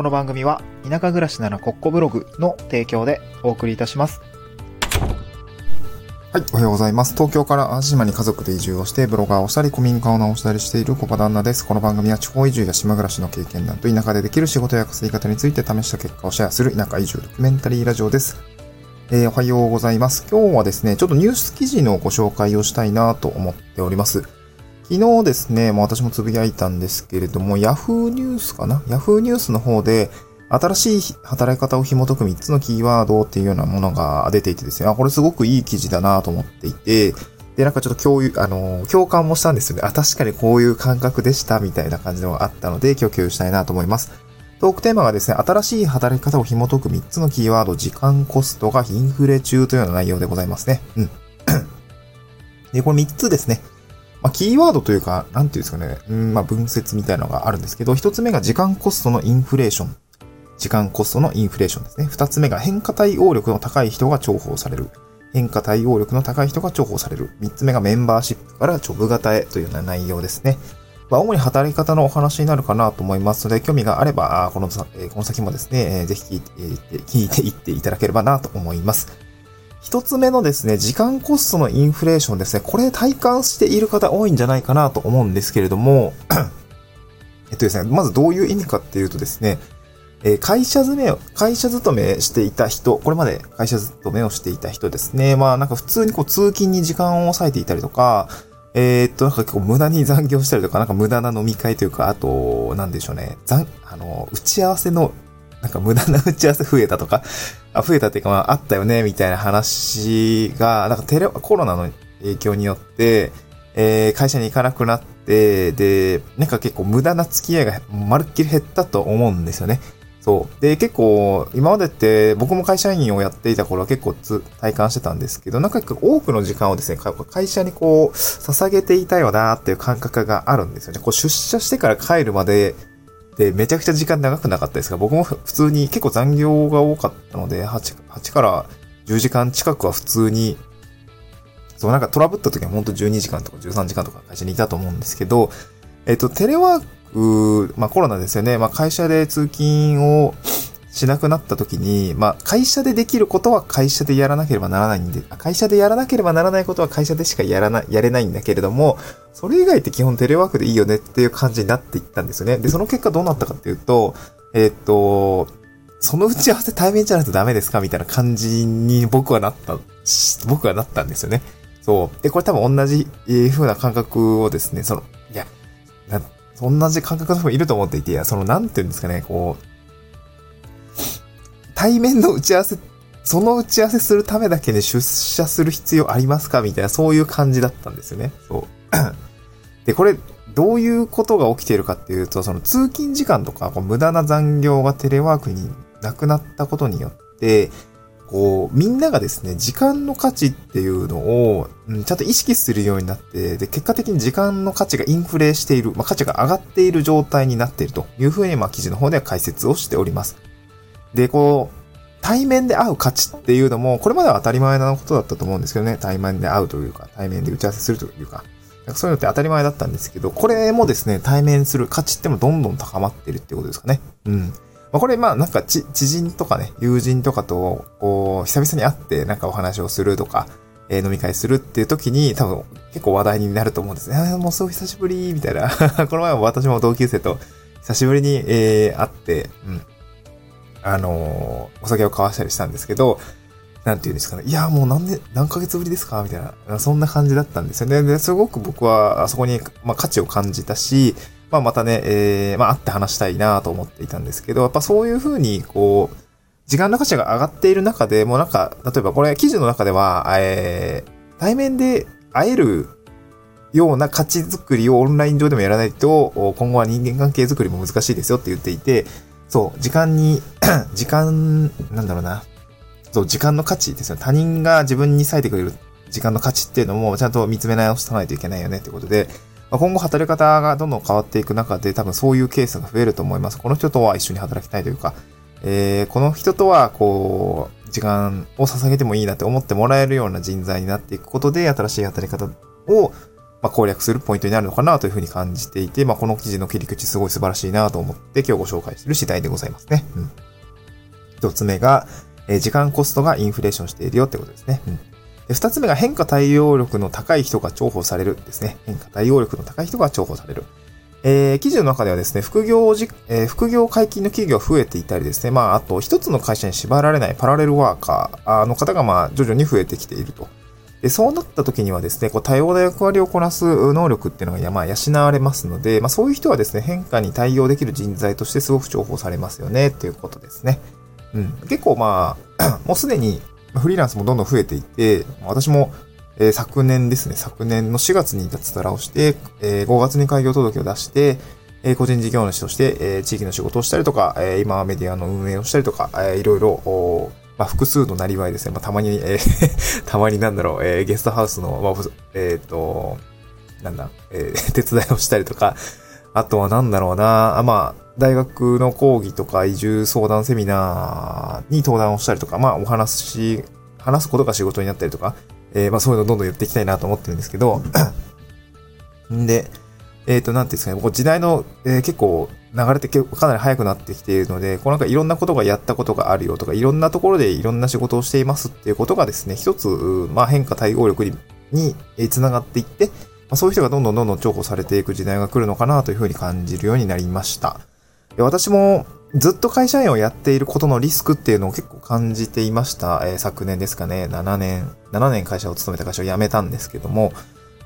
この番組は田舎暮らしならコッコブログの提供でお送りいたします。はい、おはようございます。東京から淡路島に家族で移住をして、ブロガーをしたり、古民家を直したりしている小場旦那です。この番組は地方移住や島暮らしの経験談と田舎でできる仕事や稼ぎ方について試した結果をシェアする田舎移住ドキュメンタリーラジオです。えーおはようございます。今日はですね、ちょっとニュース記事のご紹介をしたいなと思っております。昨日ですね、もう私もつぶやいたんですけれども、Yahoo ニュースかな ?Yahoo ニュースの方で、新しい働き方を紐解く3つのキーワードっていうようなものが出ていてですね、あ、これすごくいい記事だなと思っていて、で、なんかちょっと共有、あの、共感もしたんですよね。あ、確かにこういう感覚でした、みたいな感じのがあったので、今日共有したいなと思います。トークテーマがですね、新しい働き方を紐解く3つのキーワード、時間コストがインフレ中というような内容でございますね。うん。で、これ3つですね。まあ、キーワードというか、なんていうんですかね、うん、まあ、分節みたいなのがあるんですけど、1つ目が時間コストのインフレーション。時間コストのインフレーションですね。2つ目が変化対応力の高い人が重宝される。変化対応力の高い人が重宝される。3つ目がメンバーシップからジョブ型へというような内容ですね。まあ、主に働き方のお話になるかなと思いますので、興味があれば、この、この先もですね、ぜひ聞いて、聞いていっていただければなと思います。一つ目のですね、時間コストのインフレーションですね。これ体感している方多いんじゃないかなと思うんですけれども、えっとですね、まずどういう意味かっていうとですね、え会社勤めを、会社勤めしていた人、これまで会社勤めをしていた人ですね。まあなんか普通にこう通勤に時間を割いていたりとか、えーっと、なんか結構無駄に残業したりとか、なんか無駄な飲み会というか、あと、なんでしょうね、残、あの、打ち合わせの、なんか無駄な打ち合わせ増えたとか、あ増えたっていうか、まあ、あったよね、みたいな話が、なんかテレ、コロナの影響によって、えー会社に行かなくなって、で、なんか結構無駄な付き合いがまるっきり減ったと思うんですよね。そう。で、結構、今までって、僕も会社員をやっていた頃は結構体感してたんですけど、なんか多くの時間をですね、会社にこう、捧げていたよなっていう感覚があるんですよね。こう、出社してから帰るまで、で、めちゃくちゃ時間長くなかったですが、僕も普通に結構残業が多かったので、8、8から10時間近くは普通に、そう、なんかトラブった時は本当12時間とか13時間とか会社にいたと思うんですけど、えっと、テレワーク、まあコロナですよね。まあ会社で通勤をしなくなった時に、まあ会社でできることは会社でやらなければならないんで、会社でやらなければならないことは会社でしかやらな、やれないんだけれども、それ以外って基本テレワークでいいよねっていう感じになっていったんですよね。で、その結果どうなったかっていうと、えっと、その打ち合わせ対面じゃないとダメですかみたいな感じに僕はなった、僕はなったんですよね。そう。で、これ多分同じえー風な感覚をですね、その、いや、同じ感覚の人もいると思っていて、いや、その、なんていうんですかね、こう、対面の打ち合わせ、その打ち合わせするためだけに出社する必要ありますか？みたいな、そういう感じだったんですよね。そう。で、これ、どういうことが起きているかっていうと、その通勤時間とか、こう無駄な残業がテレワークになくなったことによって、こう、みんながですね、時間の価値っていうのを、うんちゃんと意識するようになって、で、結果的に時間の価値がインフレしている、まあ、価値が上がっている状態になっているというふうに、まあ、記事の方では解説をしております。で、こう、対面で会う価値っていうのも、これまでは当たり前なことだったと思うんですけどね、対面で会うというか、対面で打ち合わせするというか、かそういうのって当たり前だったんですけど、これもですね、対面する価値ってもどんどん高まってるってことですかね。うん。まあ、これ、まあ、なんか知、人とかね、友人とかと、こう、久々に会って、なんかお話をするとか、えー飲み会するっていう時に、多分、結構話題になると思うんですね。あもうすごい久しぶり、みたいな。この前も私も同級生と、久しぶりに、えー会って、うん。あのお酒を交わしたりしたんですけど、なんて言うんですかね。いや、もう何年、何ヶ月ぶりですか？みたいな。そんな感じだったんですよね。で、すごく僕は、あそこに、まあ、価値を感じたし、まあ、またね、えー、まあ、会って話したいなと思っていたんですけど、やっぱそういうふうに、こう、時間の価値が上がっている中で、もうなんか、例えばこれ、記事の中では、えー、対面で会えるような価値づくりをオンライン上でもやらないと、今後は人間関係づくりも難しいですよって言っていて、そう、時間に、時間、なんだろうな。そう、時間の価値ですよ。他人が自分に割いてくれる時間の価値っていうのもちゃんと見つめ直さないといけないよねってことで、まあ、今後働き方がどんどん変わっていく中で多分そういうケースが増えると思います。この人とは一緒に働きたいというか、えー、この人とはこう、時間を捧げてもいいなって思ってもらえるような人材になっていくことで、新しい働き方をまあ、攻略するポイントになるのかなというふうに感じていて、まあ、この記事の切り口すごい素晴らしいなと思って今日ご紹介している次第でございますね。うん。一つ目が、えー、時間コストがインフレーションしているよってことですね。うん。で二つ目が変化対応力の高い人が重宝されるですね。変化対応力の高い人が重宝される。えー、記事の中ではですね、副業じ、えー、副業解禁の企業が増えていたりですね、まあ、あと一つの会社に縛られないパラレルワーカーの方が、まあ、徐々に増えてきていると。で、そうなった時にはですね、こう多様な役割をこなす能力っていうのが、まあ、養われますので、まあ、そういう人はですね、変化に対応できる人材としてすごく重宝されますよね、っていうことですね。うん。結構まあ、もうすでにフリーランスもどんどん増えていて、私も、え、昨年ですね、昨年の4月に脱サラをして、え、5月に開業届を出して、え、個人事業主として、え、地域の仕事をしたりとか、え、今はメディアの運営をしたりとか、えー、いろいろ、まあ、複数のなりわいですね。まあ、たまに、えー たまになんだろう、えー、ゲストハウスの、まあ、えっ、ー、と、なんだ、えー、手伝いをしたりとか、あとはなんだろうな、あまあ、大学の講義とか移住相談セミナーに登壇をしたりとか、まあ、お話し、話すことが仕事になったりとか、えー、まあ、そういうのどんどんやっていきたいなと思ってるんですけど、ん で、えっ、ー、と、なんていうんですかね、時代の、えー、結構流れてかなり早くなってきているので、こうなんかいろんなことがやったことがあるよとか、いろんなところでいろんな仕事をしていますっていうことがですね、一つ、まあ変化対応力に、につながっていって、まあ、そういう人がどんどんどんどん重宝されていく時代が来るのかなというふうに感じるようになりました。私もずっと会社員をやっていることのリスクっていうのを結構感じていました。えー、昨年ですかね、7年、7年会社を勤めた会社を辞めたんですけども、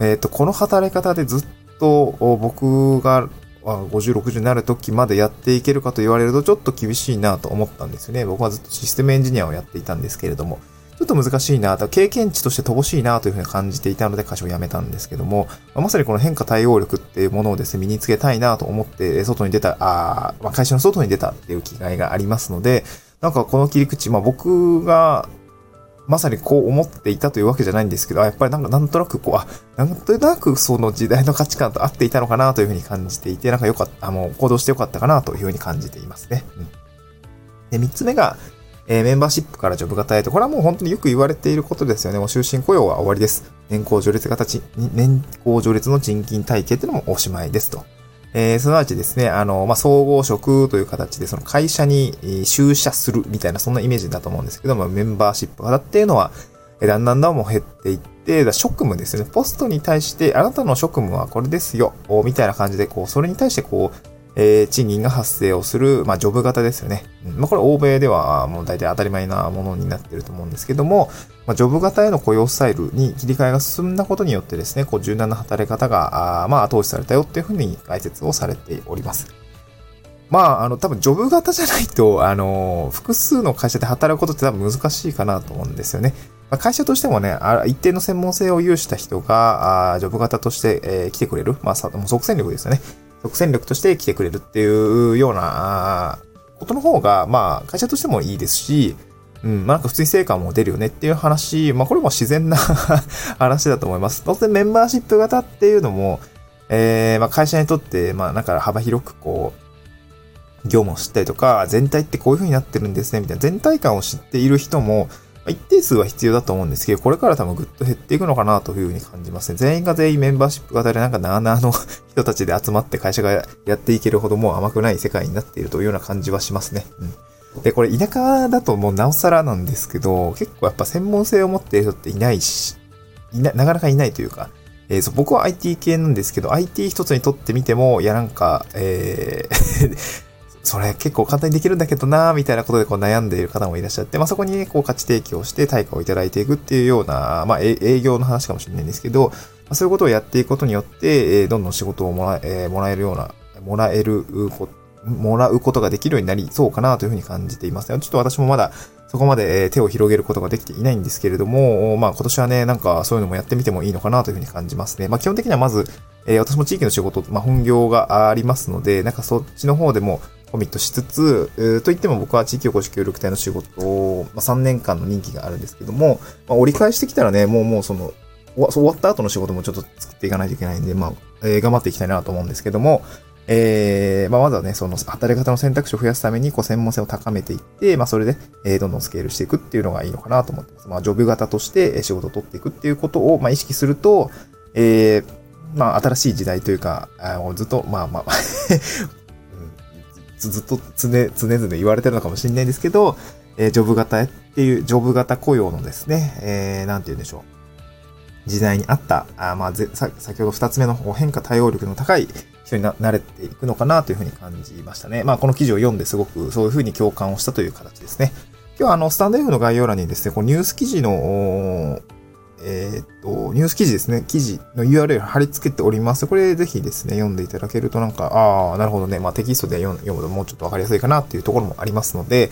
えっ、ー、と、この働き方でずっとと僕が50、60になる時までやっていけるかと言われるとちょっと厳しいなと思ったんですよね。僕はずっとシステムエンジニアをやっていたんですけれども、ちょっと難しいな、経験値として乏しいなというふうに感じていたので会社を辞めたんですけども、まさにこの変化対応力っていうものをですね、身につけたいなと思って、外に出た、あまあ、会社の外に出たっていう気概がありますので、なんかこの切り口、まあ僕がまさにこう思っていたというわけじゃないんですけど、やっぱりなんかなんとなくこう、あ、なんとなくその時代の価値観と合っていたのかなというふうに感じていて、なんか良かった、あの、行動して良かったかなというふうに感じていますね。うん。で、三つ目が、えー、メンバーシップからジョブ型へと、これはもう本当によく言われていることですよね。もう終身雇用は終わりです。年功序列型年功序列の賃金体系っていうのもおしまいですと。えー、すなわちですね、あの、まあ、総合職という形で、その会社に就社するみたいな、そんなイメージだと思うんですけども、メンバーシップ型っていうのは、だんだんだんも減っていって、だ職務ですね、ポストに対して、あなたの職務はこれですよ、みたいな感じで、こう、それに対してこう、えー、賃金が発生をする、まあ、ジョブ型ですよね。まあ、これ欧米ではもう大体当たり前なものになっていると思うんですけども、まあ、ジョブ型への雇用スタイルに切り替えが進んだことによってですね、こう柔軟な働き方が、あまあ、後押しされたよっていうふうに解説をされております。まあ、あの、多分、ジョブ型じゃないと、あの、複数の会社で働くことって多分難しいかなと思うんですよね。まあ、会社としてもね、一定の専門性を有した人が、あジョブ型として、えー、来てくれる。まあ、即戦力ですよね。即戦力として来てくれるっていうようなことの方が、まあ、会社としてもいいですし、うん、まあ、なんか普通に成果も出るよねっていう話、まあ、これも自然な 話だと思います。当然メンバーシップ型っていうのも、えー、まあ、会社にとって、まあ、なんか幅広くこう、業務を知ったりとか、全体ってこういう風になってるんですね、みたいな全体感を知っている人も、一定数は必要だと思うんですけど、これから多分ぐっと減っていくのかなというふうに感じますね。全員が全員メンバーシップ型でなんかなーなーの 人たちで集まって会社がやっていけるほどもう甘くない世界になっているというような感じはしますね。うん。で、これ田舎だともうなおさらなんですけど、結構やっぱ専門性を持っている人っていないし、いな、なかなかいないというか、えー、そう僕は IT 系なんですけど、IT 一つにとってみても、いやなんか、えーそれ結構簡単にできるんだけどなみたいなことでこう悩んでいる方もいらっしゃって、まあ、そこにね、こう価値提供して対価をいただいていくっていうような、まあ、営業の話かもしれないんですけど、まあ、そういうことをやっていくことによって、え、どんどん仕事をもらえ、もらえるような、もらえるこ、もらうことができるようになりそうかなというふうに感じています。ちょっと私もまだそこまで手を広げることができていないんですけれども、まあ今年はね、なんかそういうのもやってみてもいいのかなというふうに感じますね。まあ基本的にはまず、えー、私も地域の仕事、まあ本業がありますので、なんかそっちの方でも、コミットしつつ、えー、といっても僕は地域おこし協力隊の仕事を、まあ、3年間の任期があるんですけども、まあ、折り返してきたらね、もうもうその、終わった後の仕事もちょっと作っていかないといけないんで、まあ、えー、頑張っていきたいなと思うんですけども、えー、まあ、まずはね、その、働き方の選択肢を増やすために、こう、専門性を高めていって、まあ、それで、えー、どんどんスケールしていくっていうのがいいのかなと思ってます。まあ、ジョブ型として仕事を取っていくっていうことを、まあ、意識すると、えー、まあ、新しい時代というか、あずっと、まあまあ、ずっと常々言われてるのかもしれないんですけど、えー、ジョブ型っていう、ジョブ型雇用のですね、えー、なんて言うんでしょう。時代にあった、あまあぜ、先ほど二つ目の変化対応力の高い人にな慣れていくのかなというふうに感じましたね。まあ、この記事を読んですごくそういうふうに共感をしたという形ですね。今日はあの、スタンド F の概要欄にですね、このニュース記事の、えー、っと、ニュース記事ですね、記事の URL 貼り付けております。これぜひですね、読んでいただけるとなんか、ああ、なるほどね、まあテキストで読むともうちょっとわかりやすいかなっていうところもありますので、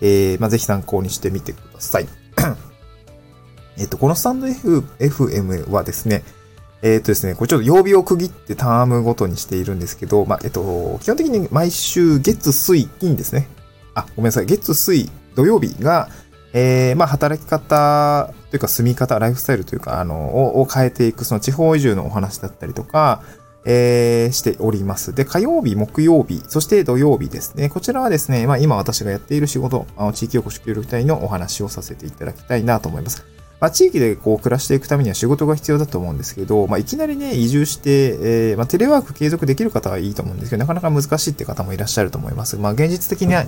えー、まあぜひ参考にしてみてください。えっと、このスタンド F、FM はですね、えっ、とですね、これちょっと曜日を区切ってタームごとにしているんですけど、まあ、えっと、基本的に毎週月、水、金ですね。あ、ごめんなさい。月、水、土曜日が、えー、まあ、働き方というか住み方、ライフスタイルというか、あの、を変えていく、その地方移住のお話だったりとか、えー、しております。で、火曜日、木曜日、そして土曜日ですね。こちらはですね、まあ今私がやっている仕事、あの地域おこし協力隊のお話をさせていただきたいなと思います。まあ、地域でこう暮らしていくためには仕事が必要だと思うんですけど、まあ、いきなりね、移住して、えー、まあ、テレワーク継続できる方はいいと思うんですけど、なかなか難しいって方もいらっしゃると思います。まあ、現実的には、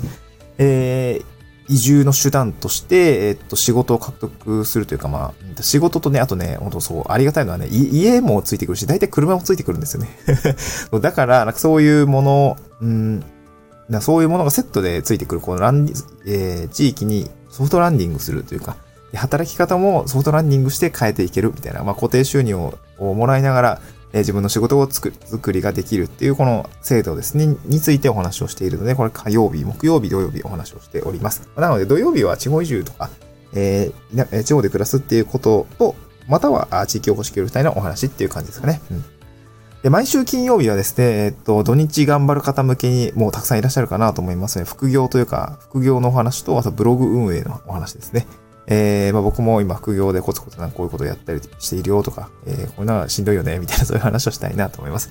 えー、移住の手段として、えっと、仕事を獲得するというか、まあ、仕事とね、あとね、本当そう、ありがたいのはね、家もついてくるし、大体車もついてくるんですよね。だから、なんかそういうもの、うん、そういうものがセットでついてくる、このランディ、えー、地域にソフトランディングするというか、働き方もソフトランディングして変えていけるみたいな、まあ、固定収入をもらいながら、え自分の仕事を作作りができるっていうこの制度ですね、についてお話をしているので、これ火曜日、木曜日、土曜日お話をしております。なので土曜日は地方移住とか、えー、地方で暮らすっていうことと、または地域おこし協力隊のお話っていう感じですかね。うんで、毎週金曜日はですね、えっと、土日頑張る方向けにもうたくさんいらっしゃるかなと思いますね。副業というか、副業のお話と、あとブログ運営のお話ですね。えー、まあ、僕も今副業でコツコツなんかこういうことをやったりしているよとか、えー、こんなのはしんどいよね、みたいなそういう話をしたいなと思います。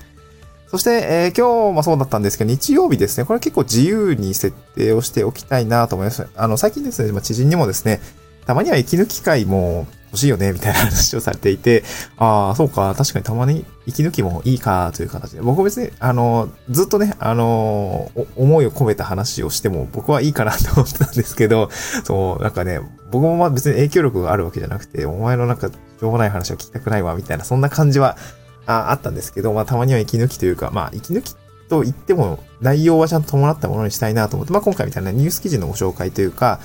そして、えー、今日もそうだったんですけど、日曜日ですね、これ結構自由に設定をしておきたいなと思います。あの、最近ですね、まあ、知人にもですね、たまには息抜き会も欲しいよね、みたいな話をされていて、ああ、そうか、確かにたまに息抜きもいいか、という形で。僕別に、あの、ずっとね、あの、思いを込めた話をしても僕はいいかなと思ってたんですけど、そう、なんかね、僕もまあ別に影響力があるわけじゃなくて、お前のなんか、しょうもない話は聞きたくないわ、みたいな、そんな感じはああったんですけど、まあたまには息抜きというか、まあ息抜きと言っても内容はちゃんと伴ったものにしたいなと思って、まあ今回みたいなニュース記事のご紹介というか、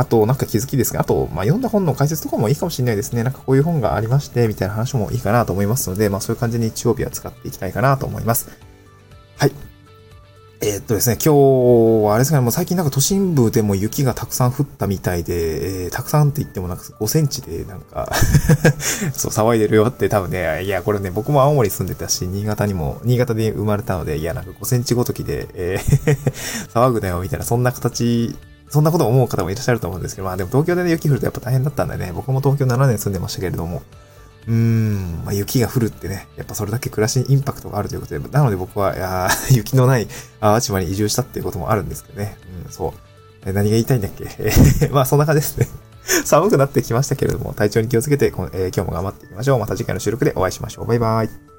あと、なんか気づきですが、あと、まあ、読んだ本の解説とかもいいかもしれないですね。なんかこういう本がありまして、みたいな話もいいかなと思いますので、まあ、そういう感じに日曜日は使っていきたいかなと思います。はい。えー、っとですね、今日はあれですかね、もう最近なんか都心部でも雪がたくさん降ったみたいで、えー、たくさんって言ってもなんか5センチでなんか そう騒いでるよって多分ね、いや、これね、僕も青森住んでたし、新潟にも、新潟で生まれたので、いや、なんか5センチごときで、えー 騒ぐなよみたいな、そんな形そんなこと思う方もいらっしゃると思うんですけど、まあでも東京で、ね、雪降るとやっぱ大変だったんでね、僕も東京7年住んでましたけれども、うーん、まあ、雪が降るってね、やっぱそれだけ暮らしにインパクトがあるということで、なので僕は、いや 雪のない淡島に移住したっていうこともあるんですけどね。うん、そう。何が言いたいんだっけ？まあそんな感じですね 寒くなってきましたけれども、体調に気をつけて、えー、今日も頑張っていきましょう。また次回の収録でお会いしましょう。バイバイ。